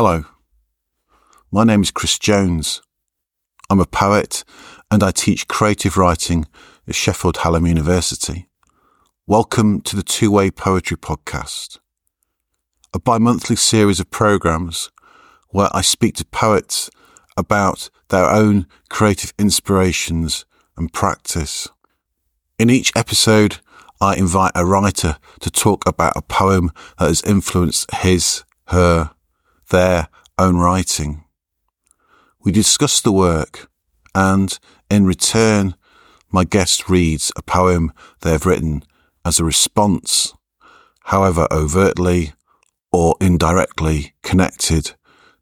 Hello, my name is Chris Jones. I'm a poet and I teach creative writing at Sheffield Hallam University. Welcome to the Two Way Poetry Podcast, a bi monthly series of programs where I speak to poets about their own creative inspirations and practice. In each episode, I invite a writer to talk about a poem that has influenced his, her, their own writing. We discuss the work and in return, my guest reads a poem they have written as a response, however overtly or indirectly connected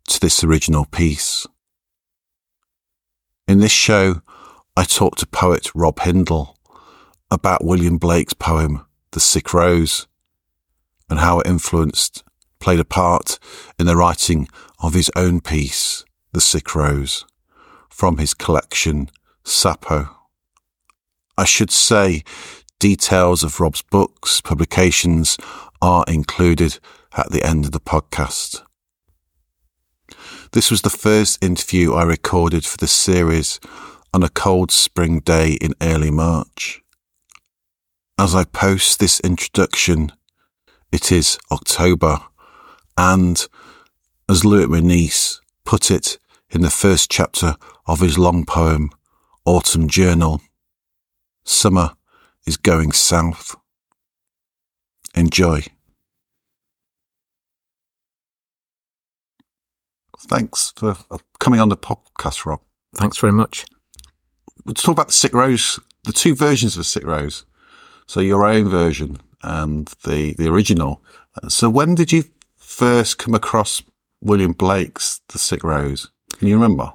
to this original piece. In this show, I talk to poet Rob Hindle about William Blake's poem, The Sick Rose, and how it influenced, played a part in the writing of his own piece, The Sick Rose, from his collection, Sapo. I should say, details of Rob's books, publications are included at the end of the podcast. This was the first interview I recorded for the series on a cold spring day in early March. As I post this introduction, it is October, and as Louis MacNeice put it in the first chapter of his long poem, Autumn Journal, summer is going south. Enjoy. Thanks for uh, coming on the podcast, Rob. Thanks very much. Let's talk about the Sick Rose, the two versions of the Sick Rose. So your own version and the, the original. Uh, so when did you first come across William Blake's The Sick Rose? Can you remember?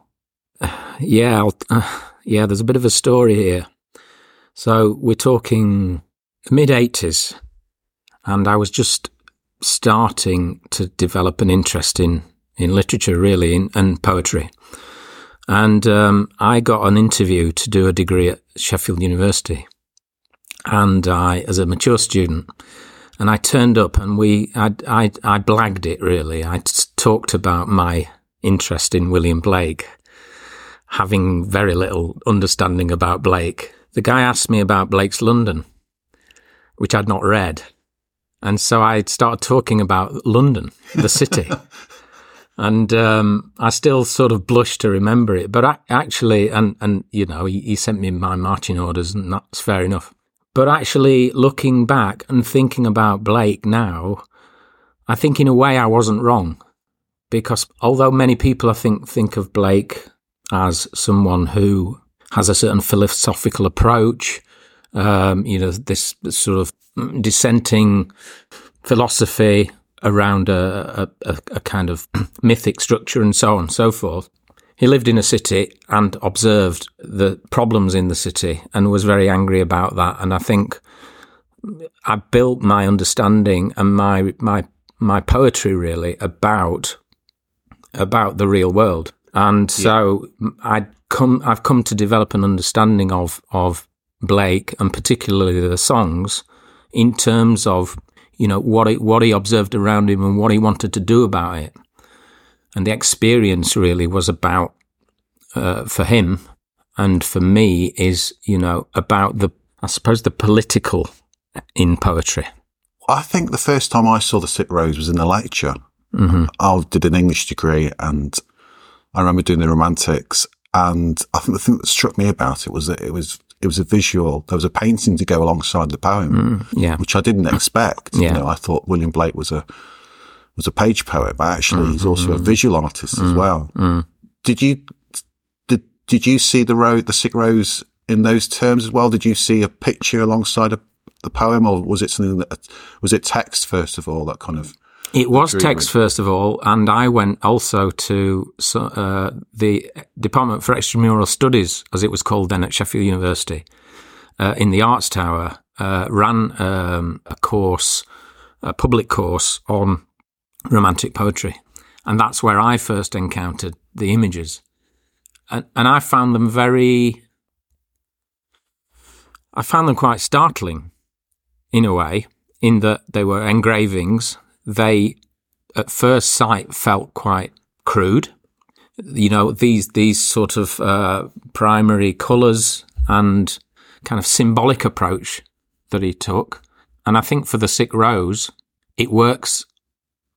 Yeah, uh, yeah. There's a bit of a story here. So we're talking mid '80s, and I was just starting to develop an interest in in literature, really, in, and poetry. And um, I got an interview to do a degree at Sheffield University, and I, as a mature student, and I turned up and we, I, I, I blagged it really. I talked about my interest in William Blake, having very little understanding about Blake. The guy asked me about Blake's London, which I'd not read. And so I started talking about London, the city. and um, I still sort of blush to remember it. But I, actually, and, and you know, he, he sent me my marching orders, and that's fair enough. But actually, looking back and thinking about Blake now, I think in a way I wasn't wrong. Because although many people, I think, think of Blake as someone who has a certain philosophical approach, um, you know, this sort of dissenting philosophy around a, a, a kind of mythic structure and so on and so forth. He lived in a city and observed the problems in the city and was very angry about that. And I think I built my understanding and my my my poetry really about about the real world. And so yeah. I come I've come to develop an understanding of of Blake and particularly the songs in terms of you know what he, what he observed around him and what he wanted to do about it and the experience really was about uh, for him and for me is you know about the I suppose the political in poetry. I think the first time I saw the Sick Rose was in a lecture. Mm-hmm. I did an English degree, and I remember doing the Romantics. And I think the thing that struck me about it was that it was it was a visual. There was a painting to go alongside the poem, mm, yeah. which I didn't expect. Yeah. You know, I thought William Blake was a was a page poet, but actually mm-hmm. he's also a mm-hmm. visual artist mm-hmm. as well. Mm. Did you did did you see the road the sick rose in those terms as well? Did you see a picture alongside a, the poem, or was it something that was it text first of all that kind of? It was text first of all, and I went also to uh, the Department for Extramural Studies, as it was called then at Sheffield University, uh, in the Arts Tower. Uh, ran um, a course, a public course on romantic poetry. And that's where I first encountered the images. And, and I found them very, I found them quite startling in a way, in that they were engravings. They at first sight felt quite crude. You know, these these sort of uh, primary colours and kind of symbolic approach that he took, and I think for the sick rose, it works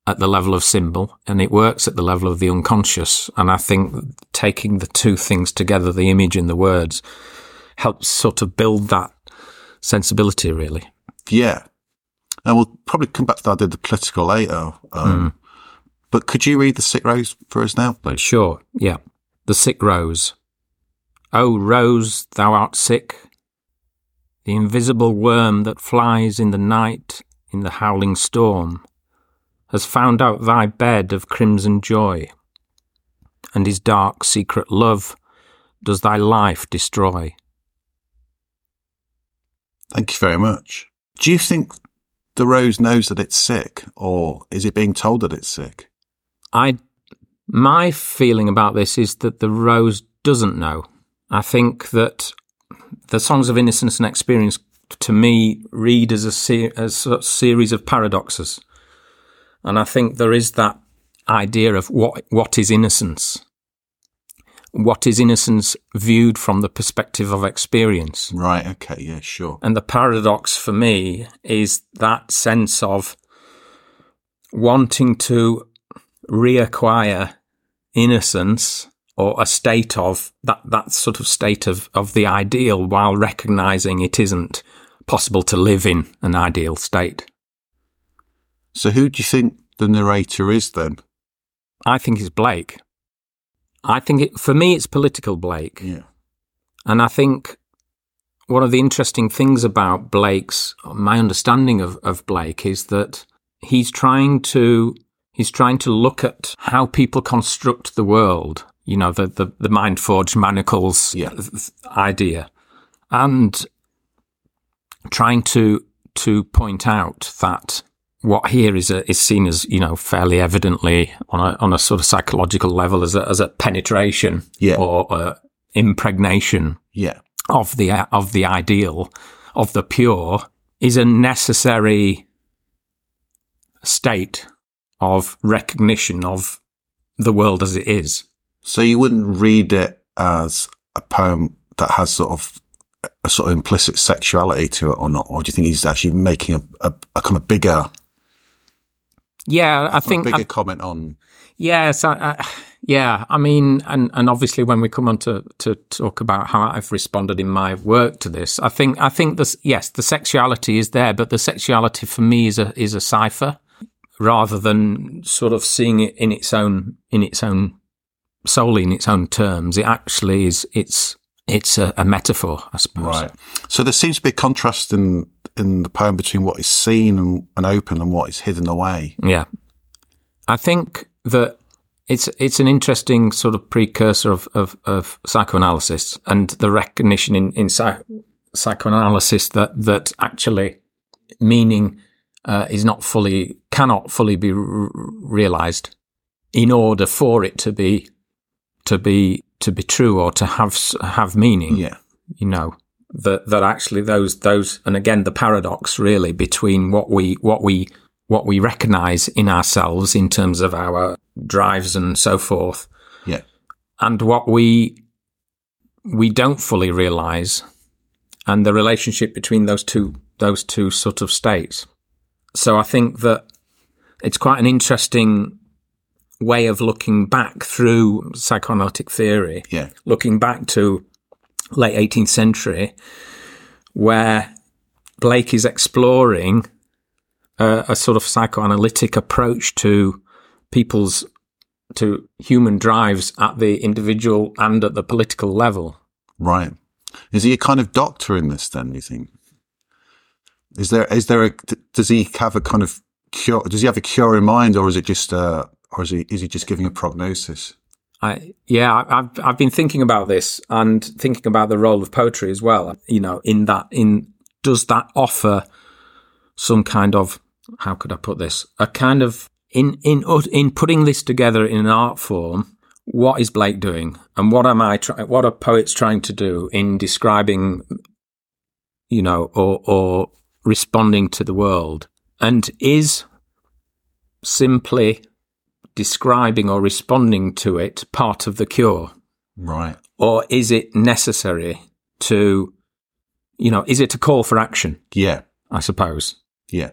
at the level of symbol and it works at the level of the unconscious. And I think taking the two things together, the image and the words, helps sort of build that sensibility, really. Yeah. And we'll probably come back to the idea of the political later. Um, mm. But could you read the sick rose for us now, please? Sure. Yeah. The sick rose. O rose, thou art sick. The invisible worm that flies in the night, in the howling storm has found out thy bed of crimson joy, and his dark secret love does thy life destroy. Thank you very much. Do you think the rose knows that it's sick, or is it being told that it's sick? I, my feeling about this is that the rose doesn't know. I think that the songs of innocence and experience, to me, read as a, se- as a series of paradoxes. And I think there is that idea of what, what is innocence? What is innocence viewed from the perspective of experience? Right. Okay. Yeah, sure. And the paradox for me is that sense of wanting to reacquire innocence or a state of that, that sort of state of, of the ideal while recognizing it isn't possible to live in an ideal state. So who do you think the narrator is then? I think it's Blake. I think it, for me, it's political Blake. Yeah. And I think one of the interesting things about Blake's, my understanding of, of Blake is that he's trying to, he's trying to look at how people construct the world. You know, the, the, the mind forged manacles yeah. idea and trying to, to point out that what here is a, is seen as you know fairly evidently on a on a sort of psychological level as a as a penetration yeah. or a impregnation yeah. of the of the ideal of the pure is a necessary state of recognition of the world as it is. So you wouldn't read it as a poem that has sort of a sort of implicit sexuality to it or not? Or do you think he's actually making a, a, a kind of bigger yeah, I think a bigger I, comment on. Yes, I, I, yeah. I mean, and and obviously when we come on to to talk about how I've responded in my work to this, I think I think this yes, the sexuality is there, but the sexuality for me is a is a cipher rather than sort of seeing it in its own in its own solely in its own terms. It actually is. It's it's a, a metaphor, I suppose. Right. So there seems to be a contrast in in the poem between what is seen and, and open and what is hidden away. Yeah, I think that it's it's an interesting sort of precursor of, of, of psychoanalysis and the recognition in, in psych- psychoanalysis that that actually meaning uh, is not fully cannot fully be r- realized in order for it to be to be to be true or to have have meaning. Yeah, you know that that actually those those and again the paradox really between what we what we what we recognize in ourselves in terms of our drives and so forth. Yeah. And what we we don't fully realize and the relationship between those two those two sort of states. So I think that it's quite an interesting way of looking back through psychoanalytic theory. Yeah. Looking back to late 18th century, where Blake is exploring a, a sort of psychoanalytic approach to people's to human drives at the individual and at the political level. Right. Is he a kind of doctor in this then, do you think? Is there is there a does he have a kind of cure does he have a cure in mind or is it just uh or is he is he just giving a prognosis? I, yeah, I've I've been thinking about this and thinking about the role of poetry as well. You know, in that, in does that offer some kind of how could I put this? A kind of in in in putting this together in an art form. What is Blake doing, and what am I? Try, what are poets trying to do in describing, you know, or or responding to the world? And is simply describing or responding to it part of the cure? Right. Or is it necessary to, you know, is it a call for action? Yeah. I suppose. Yeah.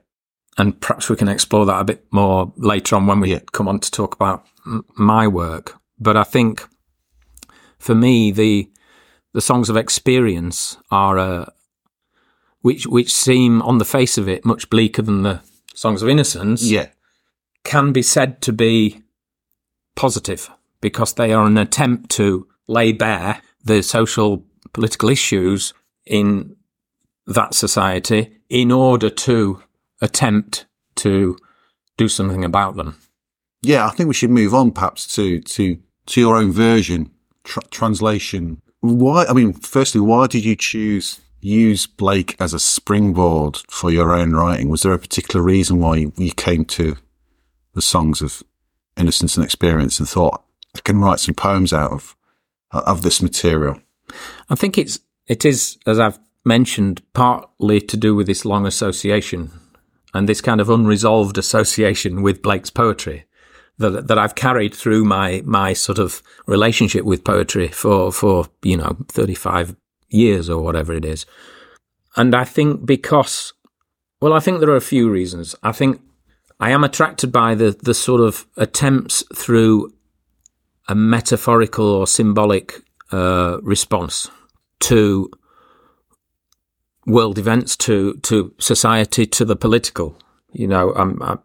And perhaps we can explore that a bit more later on when we Yeah. come on to talk about m- my work. But I think for me, the the songs of experience are uh, which which seem on the face of it much bleaker than the songs of innocence. Yeah. Can be said to be positive because they are an attempt to lay bare the social political issues in that society in order to attempt to do something about them. Yeah. I think we should move on perhaps to, to, to your own version, tr- translation. Why, I mean, firstly, why did you choose use Blake as a springboard for your own writing? Was there a particular reason why you, you came to the songs of innocence and experience and thought, I can write some poems out of, uh, of this material? I think it's it is as I've mentioned partly to do with this long association and this kind of unresolved association with Blake's poetry that that I've carried through my my sort of relationship with poetry for for you know 35 years or whatever it is. And I think because well I think there are a few reasons. I think I am attracted by the the sort of attempts through a metaphorical or symbolic uh, response to world events, to to society, to the political. You know, um, I,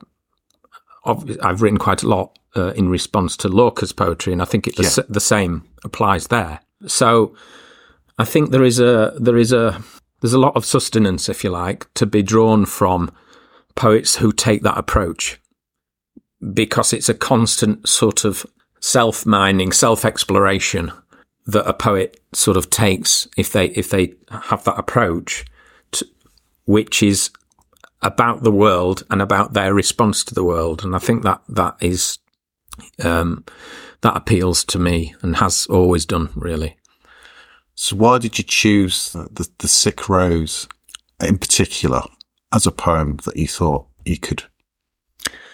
I've, I've written quite a lot uh, in response to Lorca's poetry, and I think it, the, Yeah. s- the same applies there. So, I think there is a there is a there's a lot of sustenance, if you like, to be drawn from poets who take that approach, because it's a constant sort of self-mining, self-exploration that a poet sort of takes if they if they have that approach, to, which is about the world and about their response to the world, and I think that that is um, that appeals to me and has always done really. So why did you choose the, the, the Sick Rose in particular as a poem that you thought you could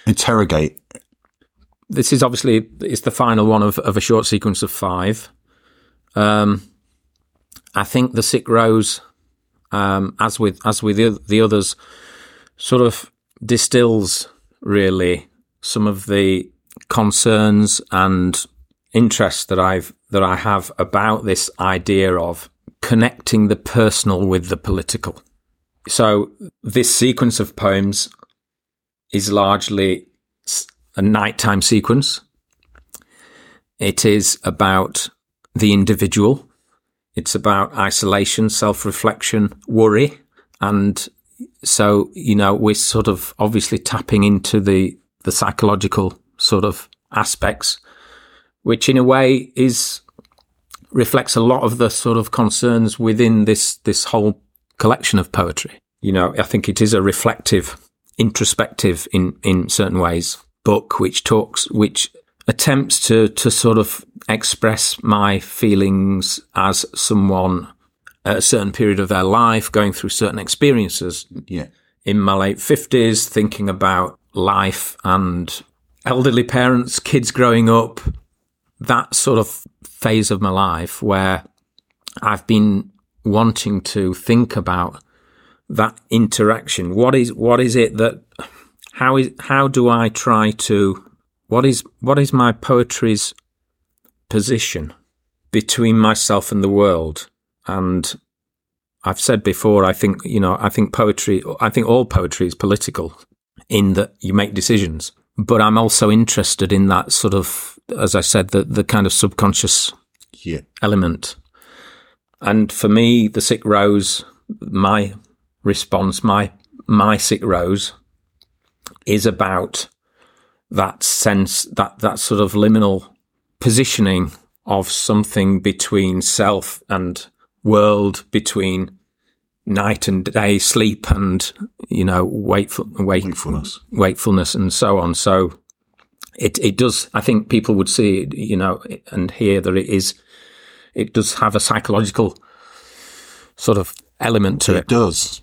interrogate? This is obviously it's the final one of, of a short sequence of five. Um, I think the sick rose, um, as with as with the, the others, sort of distills really some of the concerns and interests that I've that I have about this idea of connecting the personal with the political. So this sequence of poems is largely a nighttime sequence. It is about the individual. It's about isolation, self-reflection, worry. And so, you know, we're sort of obviously tapping into the, the psychological sort of aspects, which in a way is reflects a lot of the sort of concerns within this, this whole collection of poetry. You know, I think it is a reflective, introspective in, in certain ways book, which talks, which attempts to, to sort of express my feelings as someone at a certain period of their life, going through certain experiences Yeah. in my late 50s, thinking about life and elderly parents, kids growing up, that sort of phase of my life where I've been wanting to think about that interaction. What is, what is it that, how is, how do I try to, what is, what is my poetry's position between myself and the world? And I've said before, I think, you know, I think poetry, I think all poetry is political in that you make decisions. But I'm also interested in that sort of, as I said, the, the kind of subconscious Yeah. element. And for me, the sick rose, my response, my, my sick rose is about that sense, that, that sort of liminal positioning of something between self and world, between night and day, sleep and, you know, wakeful, wake, Wakefulness. wakefulness and so on. So it, it does, I think people would see, you know, and hear that it is, it does have a psychological sort of element to It it. does.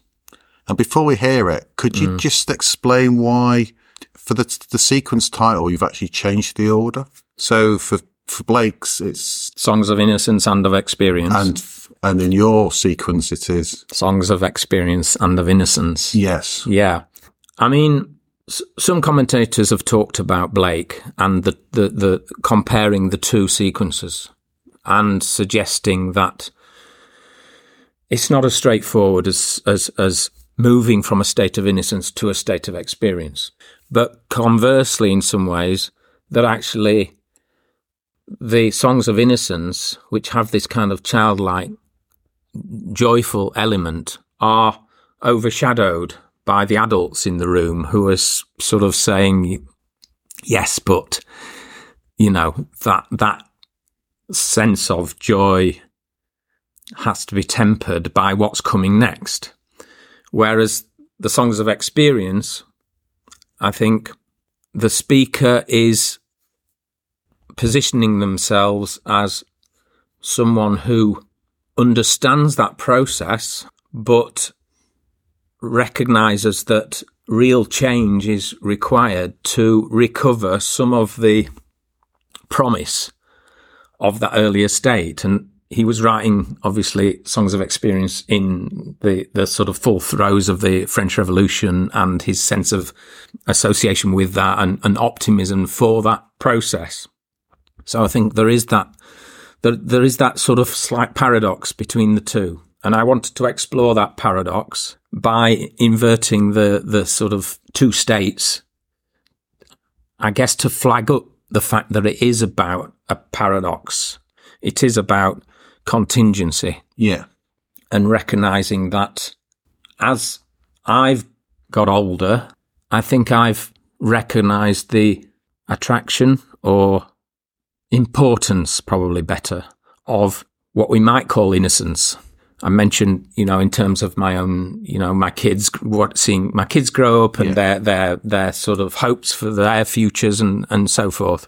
And before we hear it, could you mm. just explain why, for the the sequence title, you've actually changed the order. So for for Blake's, it's Songs of Innocence and of Experience. and and in your sequence, it is Songs of Experience and of Innocence. yes, Yeah. I mean, s- some commentators have talked about Blake and the, the, the comparing the two sequences and suggesting that it's not as straightforward as, as, as moving from a state of innocence to a state of experience. But conversely, in some ways, that actually the songs of innocence, which have this kind of childlike, joyful element, are overshadowed by the adults in the room who are sort of saying, yes, but, you know, that, that sense of joy has to be tempered by what's coming next. Whereas the songs of experience, I think the speaker is positioning themselves as someone who understands that process, but recognizes that real change is required to recover some of the promise of that earlier state. And he was writing, obviously, songs of experience in the, the sort of full throes of the French Revolution and his sense of association with that and, and optimism for that process. So I think there is that there, there is that sort of slight paradox between the two. And I wanted to explore that paradox by inverting the, the sort of two states, I guess to flag up the fact that it is about a paradox. It is about contingency yeah, and recognizing that as I've got older, I think I've recognized the attraction or importance, probably better, of what we might call innocence. I mentioned, you know, in terms of my own, you know, my kids, what seeing my kids grow up and Yeah. their their their sort of hopes for their futures and and so forth,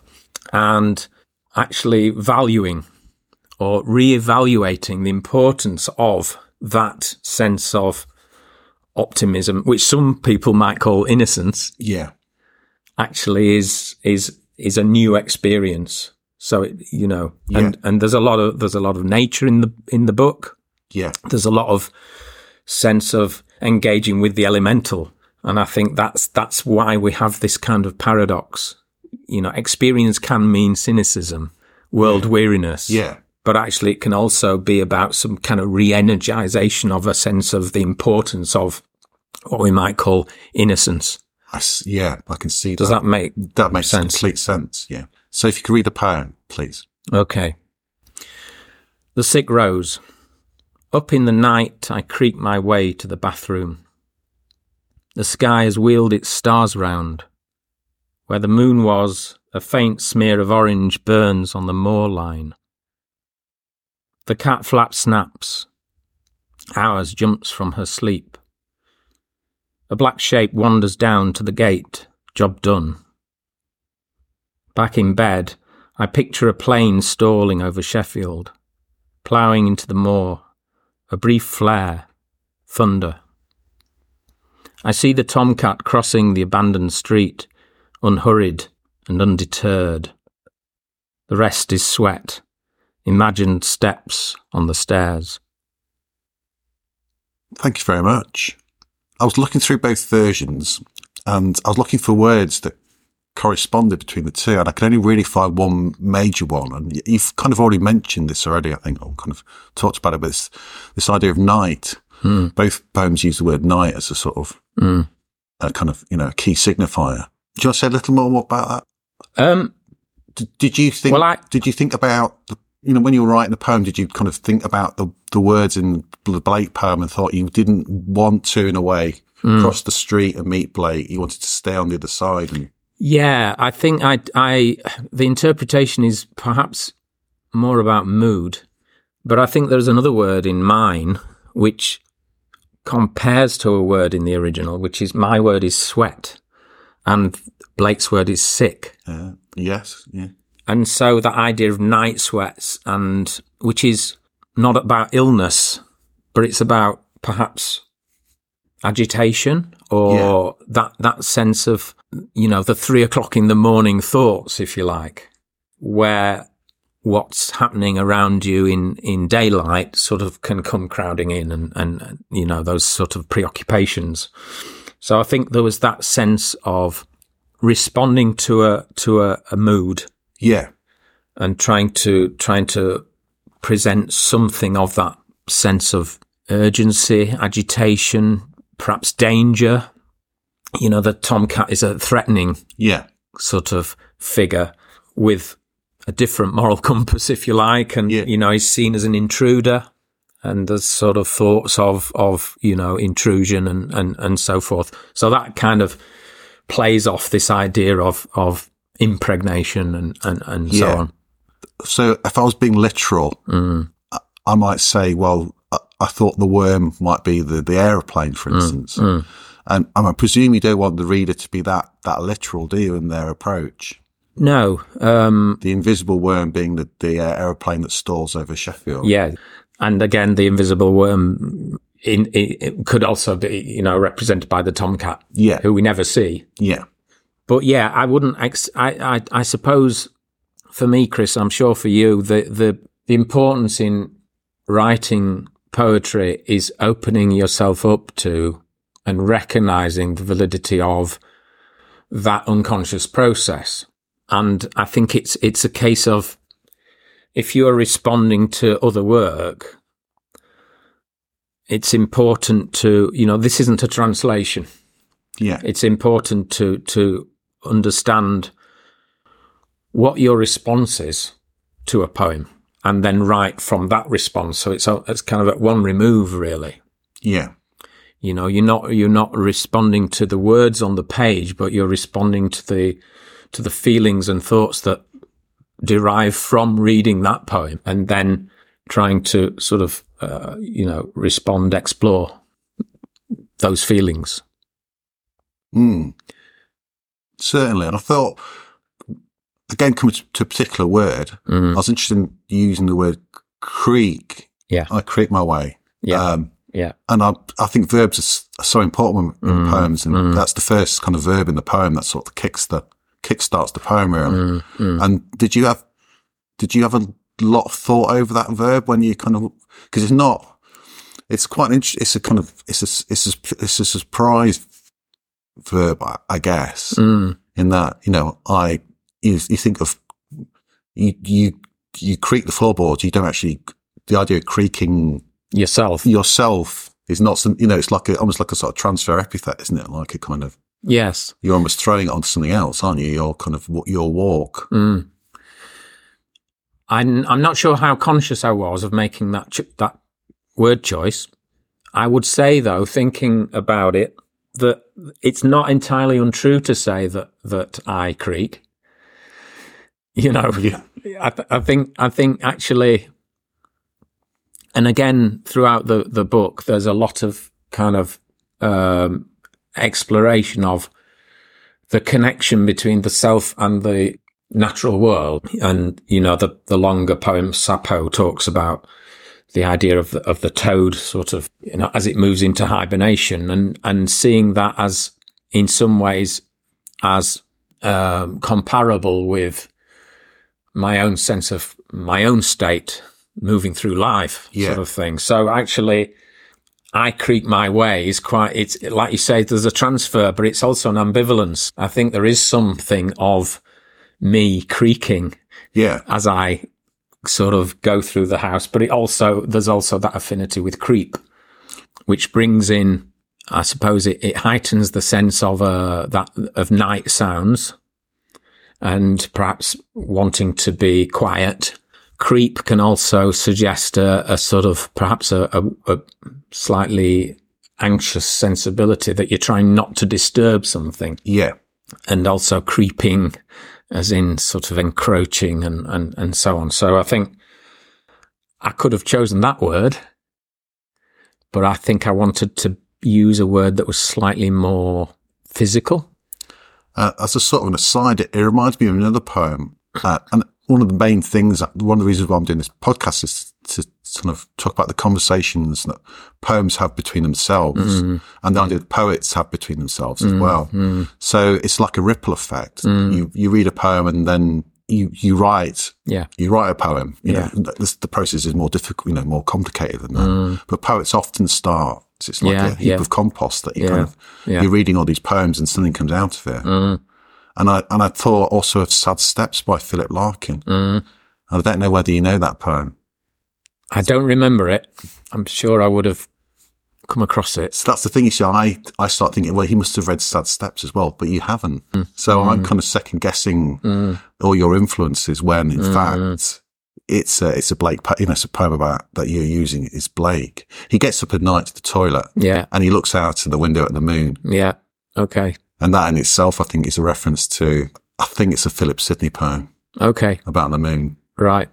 and actually valuing or re-evaluating the importance of that sense of optimism, which some people might call innocence, yeah, actually is is is a new experience. So it, you know, and and there's a lot of there's a lot of nature in the in the book. Yeah, There's a lot of sense of engaging with the elemental, and I think that's that's why we have this kind of paradox. You know, experience can mean cynicism, world weariness, yeah, but actually it can also be about some kind of re-energization of a sense of the importance of what we might call innocence. I s yeah. I can see Does that make that makes sense? complete sense. Yeah. So if you could read the poem, please. Okay. The sick rose. Up in the night, I creep my way to the bathroom. The sky has wheeled its stars round. Where the moon was, a faint smear of orange burns on the moor line. The cat flap snaps. Hours jumps from her sleep. A black shape wanders down to the gate. Job done. Back in bed, I picture a plane stalling over Sheffield, ploughing into the moor, a brief flare, thunder. I see the tomcat crossing the abandoned street, unhurried and undeterred. The rest is sweat, imagined steps on the stairs. Thank you very much. I was looking through both versions and I was looking for words that corresponded between the two and I can only really find one major one. And you've kind of already mentioned this already, I think, or kind of talked about it, but this, this idea of night. Hmm. Both poems use the word night as a sort of hmm. a kind of, you know, key signifier. Do you want to say a little more about that? Um, D- did you think, Well, I- did you think about the, you know, when you were writing the poem, did you kind of think about the, the words in the Blake poem and thought you didn't want to, in a way, hmm. cross the street and meet Blake? You wanted to stay on the other side and, Yeah, I think I, I, the interpretation is perhaps more about mood, but I think there's another word in mine which compares to a word in the original, which is my word is sweat, and Blake's word is sick. uh, yes, yeah. And so that idea of night sweats and which is not about illness, but it's about perhaps agitation or that, that sense of you know, the three o'clock in the morning thoughts, if you like, where what's happening around you in, in daylight sort of can come crowding in and, and, you know, those sort of preoccupations. So I think there was that sense of responding to a, to a, a mood. Yeah. And trying to, trying to present something of that sense of urgency, agitation, perhaps danger. You know, the tomcat is a threatening yeah. sort of figure with a different moral compass, if you like. And, Yeah. you know, he's seen as an intruder and there's sort of thoughts of, of, you know, intrusion and, and, and so forth. So that kind of plays off this idea of, of impregnation and, and, and so Yeah. on. So if I was being literal, Mm. I, I might say, well, I, I thought the worm might be the, the aeroplane, Mm. for instance. And, and I presume you don't want the reader to be that, that literal, do you, in their approach? No, um, The invisible worm being the, the uh, aeroplane that stalls over Sheffield. Yeah, and again, the invisible worm in, it could also be, you know, represented by the tomcat, Yeah. who we never see. Yeah. But yeah, I wouldn't. Ex- I, I, I suppose for me, Chris, I'm sure for you, the the the importance in writing poetry is opening yourself up to and recognizing the validity of that unconscious process. And I think it's it's a case of if you're responding to other work, it's important to you know this isn't a translation Yeah. it's important to to understand what your response is to a poem and then write from that response so it's it's kind of at one remove really Yeah. You know you're not you're not responding to the words on the page but you're responding to the to the feelings and thoughts that derive from reading that poem and then trying to sort of uh, you know respond explore those feelings Mm. Certainly. And I thought, again, coming to, a particular word, Mm. I was interested in using the word creak. Yeah. I creak my way. yeah Um, yeah and I, I think verbs are, so important in Mm, poems, and that's the first kind of verb in the poem that sort of kicks the kick starts the poem really. Mm, mm. And did you have did you have a lot of thought over that verb when you kind of because it's not it's quite interesting. It's a kind of it's a it's a, it's a surprise verb, I, I guess, Mm. in that you know I you you think of you you you creak the floorboards. You don't actually the idea of creaking yourself. yourself is not some, you know, it's like a, almost like a sort of transfer epithet, isn't it? Like a kind of, Yes. you're almost throwing it onto something else, aren't you? Your kind of, what your walk. Mm. I'm, I'm not sure how conscious I was of making that ch- that word choice. I would say, though, thinking about it, that it's not entirely untrue to say that that I creak. You know, Yeah. I, th- I think I think actually, and again throughout the the book, there's a lot of kind of um, exploration of the connection between the self and the natural world. And you know, the the longer poem Sapo talks about the idea of the, of the toad sort of you know as it moves into hibernation and and seeing that as in some ways as um, comparable with my own sense of my own state moving through life Yeah. sort of thing. So actually, I creak my way is quite, it's like you say, there's a transfer, but it's also an ambivalence. I think there is something of me creaking Yeah. as I sort of go through the house, but it also, there's also that affinity with creep, which brings in, I suppose it, it heightens the sense of, uh, that, of night sounds and perhaps wanting to be quiet. Creep can also suggest a, a sort of perhaps a, a, a slightly anxious sensibility that you're trying not to disturb something Yeah. and also creeping as in sort of encroaching and, and, and so on. So I think I could have chosen that word, but I think I wanted to use a word that was slightly more physical. Uh, as a sort of an aside, it, it reminds me of another poem. Uh, and one of the main things, one of the reasons why I'm doing this podcast is to sort of talk about the conversations that poems have between themselves mm. and the idea that poets have between themselves as mm. well. Mm. So it's like a ripple effect. You, you read a poem and then you, you write, Yeah. you write a poem. You Yeah. know, this, the process is more difficult, you know, more complicated than that. But poets often start, it's like Mm. Yeah, a heap yeah. of compost that you kind of, you're reading all these poems and something comes out of it. Mm. And I, and I thought also of Sad Steps by Philip Larkin. Mm. I don't know whether you know that poem. I don't remember it. I'm sure I would have come across it. So that's the thing. You see, I, I start thinking, well, he must have read Sad Steps as well, but you haven't. Mm. So I'm kind of second guessing all your influences when in Mm. fact it's a, it's a Blake, you know, it's a poem about that you're using is Blake. He gets up at night to the toilet Yeah. and he looks out of the window at the moon. Yeah. Okay. And that in itself, I think is a reference to, I think it's a Philip Sidney poem Okay. about the moon. Right.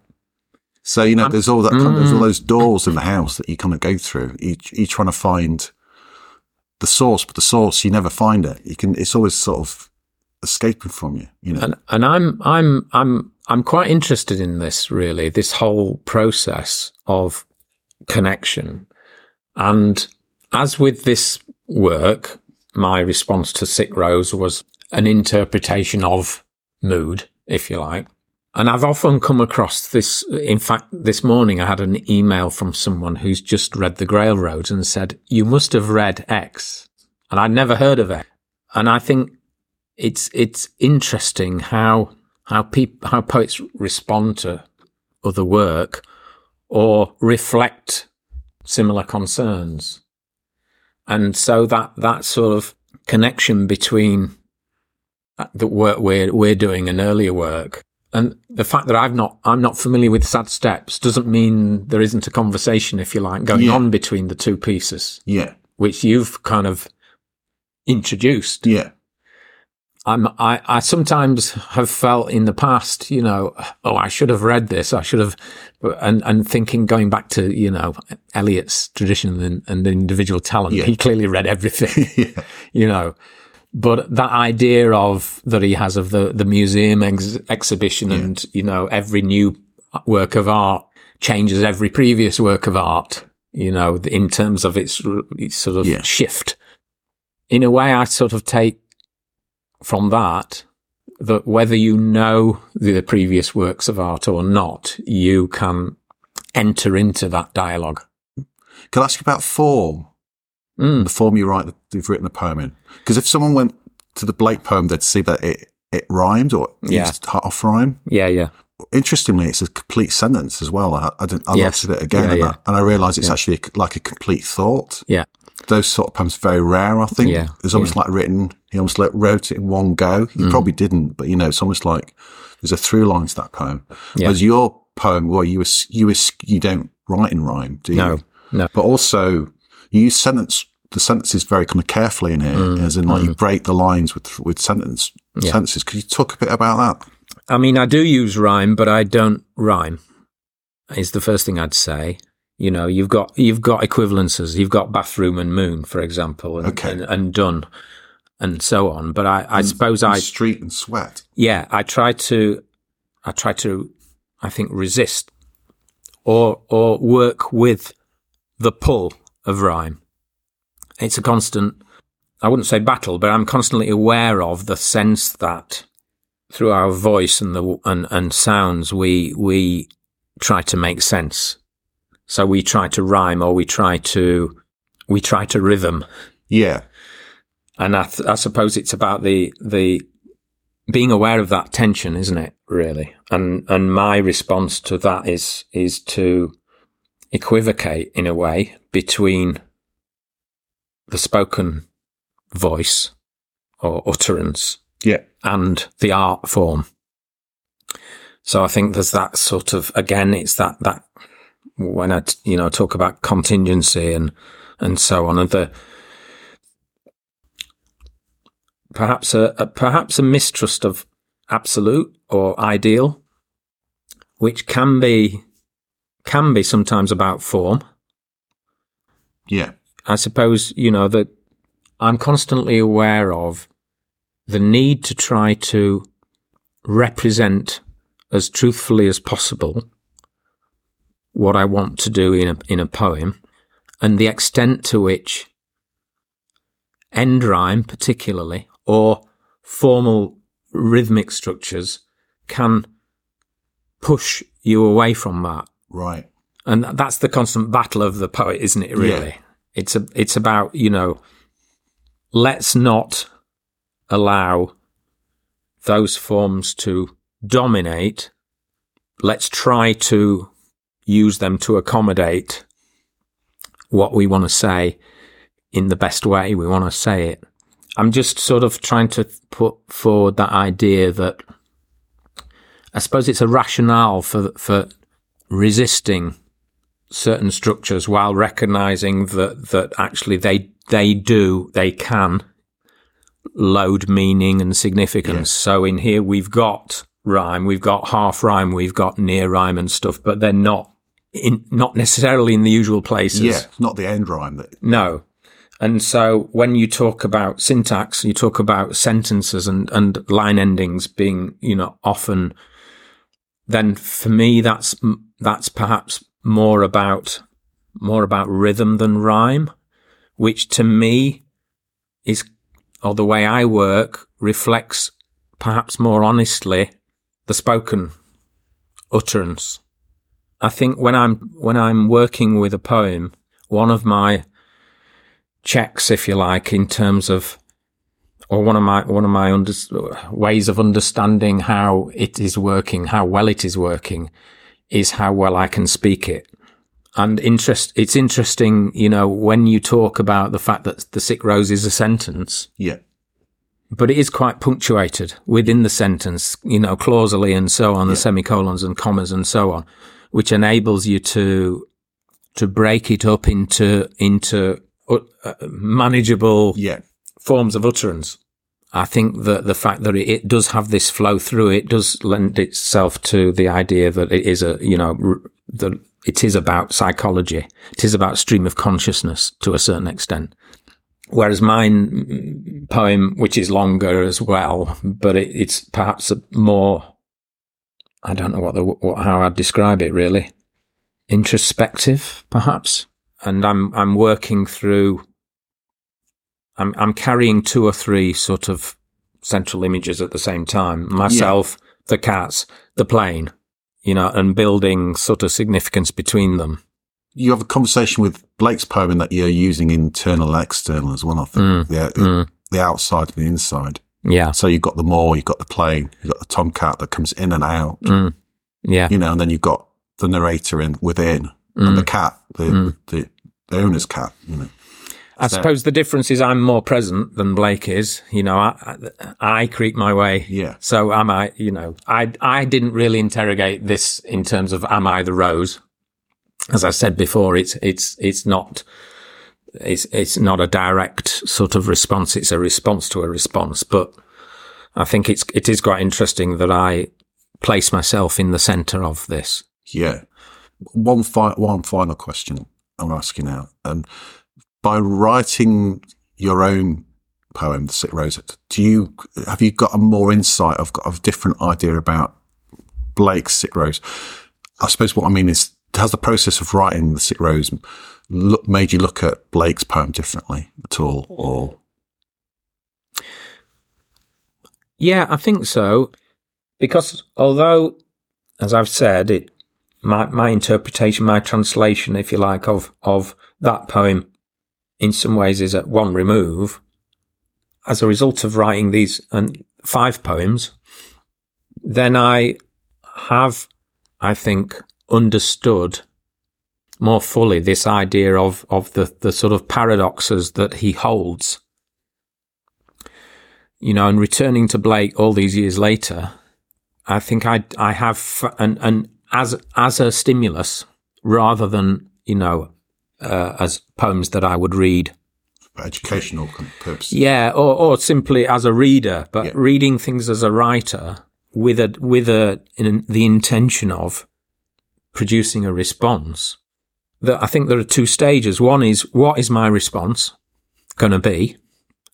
So, you know, there's all that, kind of, there's all Mm. those doors in the house that you kind of go through. Each, you're trying to find the source, but the source, you never find it. You can, it's always sort of escaping from you, you know. And and I'm I'm I'm I'm quite interested in this really, this whole process of connection. And as with this work, my response to Sick Rose was an interpretation of mood, if you like. And I've often come across this. In fact, this morning I had an email from someone who's just read The Grail Road and said, you must have read X. And I'd never heard of it. And I think it's, it's interesting how, how people, how poets respond to other work or reflect similar concerns. And so that, that sort of connection between uh, the work we're, we're doing and earlier work and the fact that I've not, I'm not familiar with sad steps doesn't mean there isn't a conversation, if you like, going Yeah. on between the two pieces, Yeah. which you've kind of introduced. Yeah. I'm, I, I sometimes have felt in the past, you know, oh, I should have read this. I should have, and, and thinking going back to, you know, Eliot's tradition and, and individual talent, Yeah. he clearly read everything, Yeah. you know, but that idea of that he has of the, the museum ex- exhibition and, you know, every new work of art changes every previous work of art, you know, in terms of its, its sort of Yeah. shift. In a way, I sort of take from that that whether you know the previous works of art or not, you can enter into that dialogue. Can I ask you about form? Mm. The form you write, that you've written a poem in? Because if someone went to the Blake poem, they'd see that it, it rhymed or Yeah. used half rhyme. Yeah, yeah. Interestingly, it's a complete sentence as well. I, I, I Yes. looked at it again Yeah, and, yeah. I, and I realised it's actually a, like a complete thought. Yeah. Those sort of poems are very rare, I think. Yeah, It's almost like written, he almost like wrote it in one go. He Mm. probably didn't, but you know, it's almost like there's a through line to that poem. Yeah. Whereas your poem, well, you, you, you don't write in rhyme, do you? No, no. But also, you use sentence, the sentences very kind of carefully in here, as in like you break the lines with, with sentence, Mm, Yeah. sentences. Could you talk a bit about that? I mean, I do use rhyme, but I don't rhyme. Is the first thing I'd say. You know, you've got you've got equivalences. You've got bathroom and moon, for example, and Okay. and, and done, and so on. But I, I suppose I Street and sweat. yeah, I try to, I try to, I think resist, or or work with the pull of rhyme. It's a constant. I wouldn't say battle, but I'm constantly aware of the sense that through our voice and the and, and sounds we we try to make sense. So we try to rhyme, or we try to we try to rhythm Yeah. And I, th- I suppose it's about the the being aware of that tension, isn't it? Really, and and my response to that is is to equivocate in a way between the spoken voice or utterance Yeah. and the art form. So I think there's that sort of again, it's that that when I t- you know talk about contingency and and so on, and the perhaps a, a perhaps a mistrust of absolute or ideal, which can be can be sometimes about form. Yeah. I suppose, you know, that I'm constantly aware of the need to try to represent as truthfully as possible what I want to do in a, in a poem and the extent to which end rhyme particularly or formal rhythmic structures can push you away from that. Right. And that's the constant battle of the poet, isn't it? Really, Yeah. it's a, it's about you know, let's not allow those forms to dominate. Let's try to use them to accommodate what we want to say in the best way we want to say it. I'm just sort of trying to put forward that idea that I suppose it's a rationale for for resisting certain structures while recognizing that that actually they they do they can load meaning and significance. Yes. So in here we've got rhyme, we've got half rhyme, we've got near rhyme and stuff, but they're not in not necessarily in the usual places. Yeah. It's not the end rhyme that. No. And so when you talk about syntax, you talk about sentences and, and line endings being, you know, often, then for me, that's, that's perhaps more about, more about rhythm than rhyme, which to me is, or the way I work reflects perhaps more honestly the spoken utterance. I think when I'm, when I'm working with a poem, one of my checks, if you like, in terms of, or one of my one of my under, ways of understanding how it is working, how well it is working, is how well I can speak it. And interest, it's interesting, you know, when you talk about the fact that the sick rose is a sentence, Yeah. but it is quite punctuated within the sentence, you know, clausally and so on, the semicolons and commas and so on, which enables you to to break it up into into uh, manageable Yeah. forms of utterance. I think that the fact that it, it does have this flow through it does lend itself to the idea that it is a, you know, r- that it is about psychology. It is about stream of consciousness to a certain extent. Whereas mine poem, which is longer as well, but it, it's perhaps a more, I don't know what the, what, how I'd describe it really. Introspective, perhaps. And I'm, I'm working through I'm I'm carrying two or three sort of central images at the same time. Myself, the cats, the plane, you know, and building sort of significance between them. You have a conversation with Blake's poem that you're using internal and external as well, I think. Mm, the, the, the outside and the inside. Yeah. So you've got the moor, you've got the plane, you've got the tomcat that comes in and out, mm, Yeah. you know, and then you've got the narrator in within and the mm. cat, the, mm. the, the owner's cat, you know. I suppose the difference is I'm more present than Blake is. You know, I, I, I creep my way. Yeah. So am I, you know, I, I didn't really interrogate this in terms of am I the rose? As I said before, it's, it's, it's not, it's, it's not a direct sort of response. It's a response to a response. But I think it's, it is quite interesting that I place myself in the center of this. Yeah. One fi- one final question I'm asking now. Um, by writing your own poem, The Sick Rose, do you have you got a more insight of a different idea about Blake's Sick Rose? I suppose what I mean is, has the process of writing The Sick Rose look, made you look at Blake's poem differently at all, or Yeah, I think so. Because although, as I've said, it my my interpretation, my translation, if you like, of of that poem, in some ways is at one remove. As a result of writing these and five poems, then I have, I think, understood more fully this idea of of the the sort of paradoxes that he holds you know, and returning to Blake all these years later, I think I I have and and as as a stimulus rather than you know uh, as poems that I would read. for educational purposes? Yeah, or or simply as a reader, but Yeah. reading things as a writer with a with a in the intention of producing a response. That I think there are two stages. One is what is my response going to be,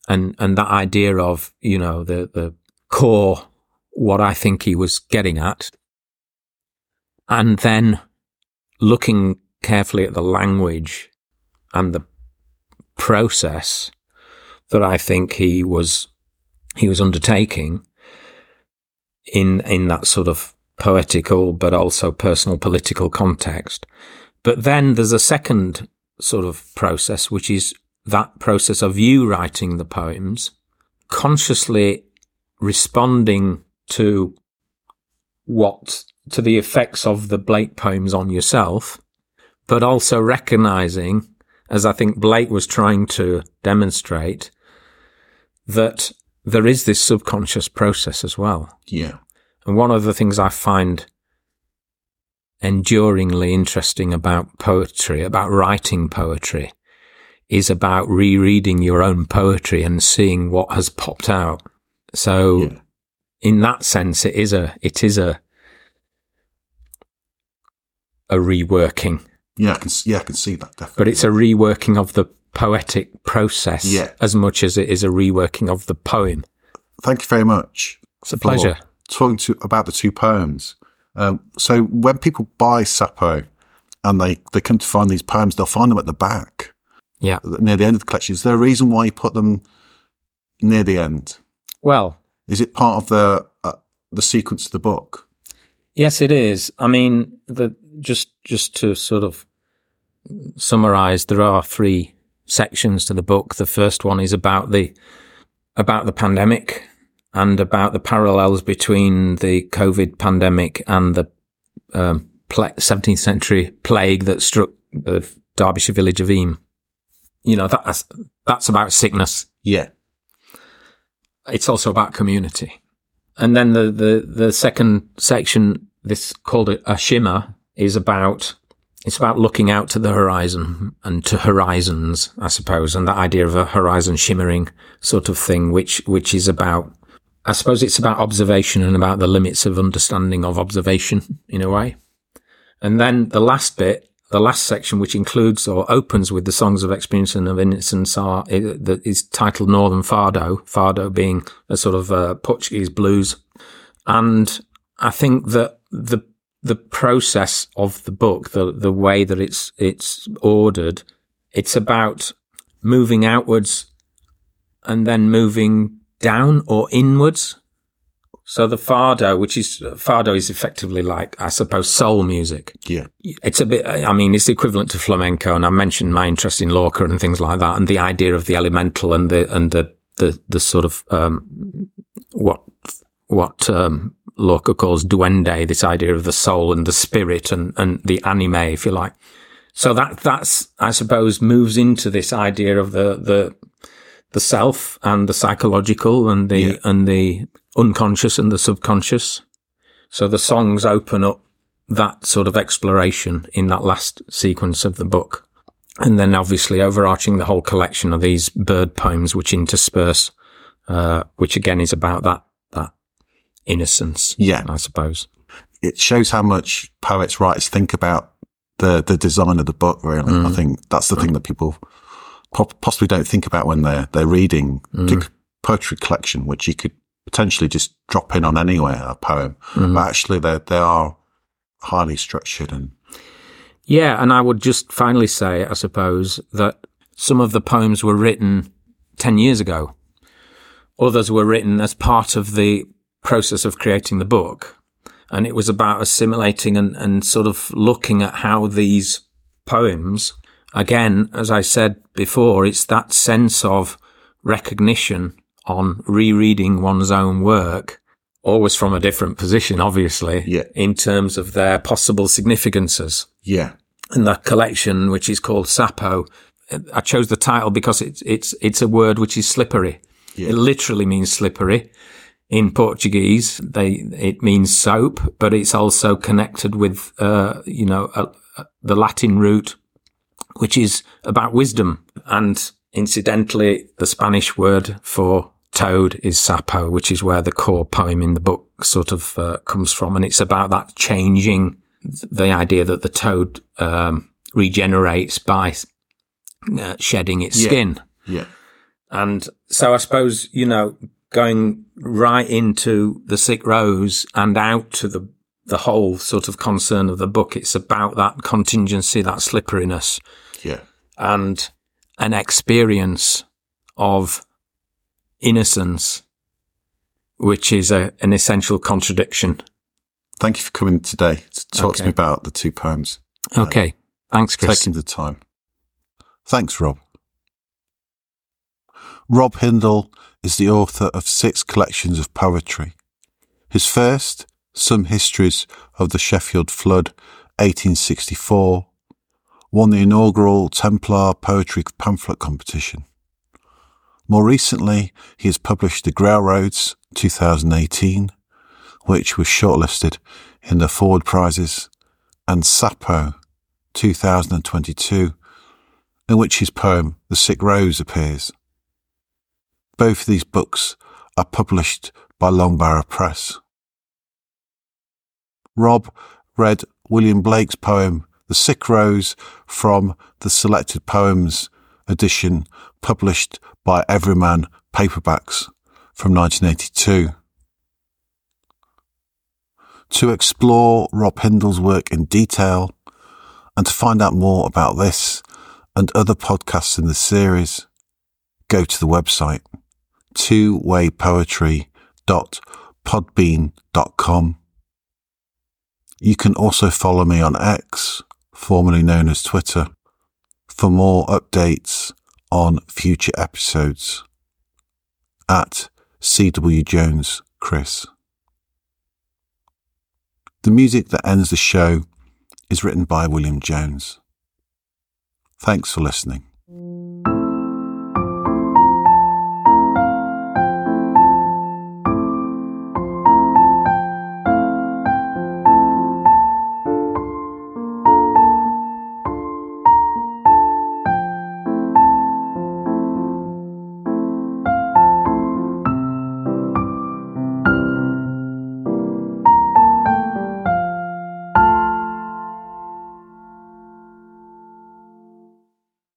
and and that idea of you know the the core what I think he was getting at, and then looking carefully at the language and the process that I think he was he was undertaking in in that sort of poetical but also personal political context. But then there's a second sort of process, which is that process of you writing the poems, consciously responding to what to the effects of the Blake poems on yourself, but also recognizing, as I think Blake was trying to demonstrate, that there is this subconscious process as well. Yeah. And one of the things I find enduringly interesting about poetry, about writing poetry, is about rereading your own poetry and seeing what has popped out. So, yeah. in that sense, it is a it is a a reworking. Yeah, I can yeah I can see that definitely. But it's a reworking of the poetic process yeah. as much as it is a reworking of the poem. Thank you very much. It's a pleasure. Talking to, about the two poems. Um, so when people buy Sapo and they, they come to find these poems, they'll find them at the back. Yeah. Near the end of the collection. Is there a reason why you put them near the end? Well, is it part of the, uh, the sequence of the book? Yes, it is. I mean, the, just, just to sort of summarize, there are three sections to the book. The first one is about the about the pandemic and about the parallels between the COVID pandemic and the um, 17th century plague that struck the Derbyshire village of Eyam. You know, that's, that's about sickness. Yeah. It's also about community. And then the, the, the second section, this called a, a shimmer, is about it's about looking out to the horizon and to horizons, I suppose, and that idea of a horizon shimmering sort of thing, which, which is about, I suppose it's about observation and about the limits of understanding of observation in a way. And then the last bit, the last section, which includes or opens with the songs of experience and of innocence are, is titled Northern Fado, Fado being a sort of uh, Portuguese blues. And I think that the the process of the book, the the way that it's it's ordered, it's about moving outwards and then moving down or inwards. So the fado, which is fado, is effectively like I suppose soul music. Yeah, it's a bit. I mean, it's equivalent to flamenco, and I mentioned my interest in Lorca and things like that, and the idea of the elemental and the and the the the sort of um, what what um, Lorca calls duende, this idea of the soul and the spirit and, and the anima, if you like. So that, that's, I suppose, moves into this idea of the, the, the self and the psychological and the, yeah. and the unconscious and the subconscious. So the songs open up that sort of exploration in that last sequence of the book. And then obviously overarching the whole collection of these bird poems, which intersperse, uh, which again is about that innocence. Yeah. I suppose. It shows how much poets, writers think about the, the design of the book, really. Mm. I think that's the mm. thing that people possibly don't think about when they're, they're reading mm. poetry collection, which you could potentially just drop in on anywhere, a poem. Mm. But actually they, they are highly structured and. Yeah. And I would just finally say, I suppose, that some of the poems were written 10 years ago. Others were written as part of the process of creating the book. And it was about assimilating and, and sort of looking at how these poems, again, as I said before, it's that sense of recognition on rereading one's own work, always from a different position, obviously, yeah. in terms of their possible significances. Yeah. And the collection, which is called Sapo, I chose the title because it's, it's, it's a word which is slippery. Yeah. It literally means slippery in Portuguese. They it means soap, but it's also connected with uh, you know uh, uh, the Latin root, which is about wisdom. And incidentally, the Spanish word for toad is sapo, which is where the core poem in the book sort of uh, comes from, and it's about that changing the idea that the toad um, regenerates by uh, shedding its yeah. skin. Yeah. And so I suppose, you know, going right into the sick rose and out to the the whole sort of concern of the book. It's about that contingency, that slipperiness, Yeah. and an experience of innocence, which is a, an essential contradiction. Thank you for coming today to talk to me about the two poems. Uh, okay. Thanks, Chris. Taking the time. Thanks, Rob. Rob Hindle is the author of six collections of poetry. His first, Some Histories of the Sheffield Flood, 1864, won the inaugural Templar Poetry Pamphlet Competition. More recently, he has published The Grail Roads, 2018, which was shortlisted in the Forward Prizes, and Sapo, 2022, in which his poem The Sick Rose appears. Both of these books are published by Longbarrow Press. Rob read William Blake's poem The Sick Rose from the Selected Poems edition published by Everyman Paperbacks from 1982. To explore Rob Hindle's work in detail and to find out more about this and other podcasts in the series, go to the website twowaypoetry.podbean.com. You can also follow me on X, formerly known as Twitter, for more updates on future episodes at CW Jones Chris. The music that ends the show is written by William Jones. Thanks for listening.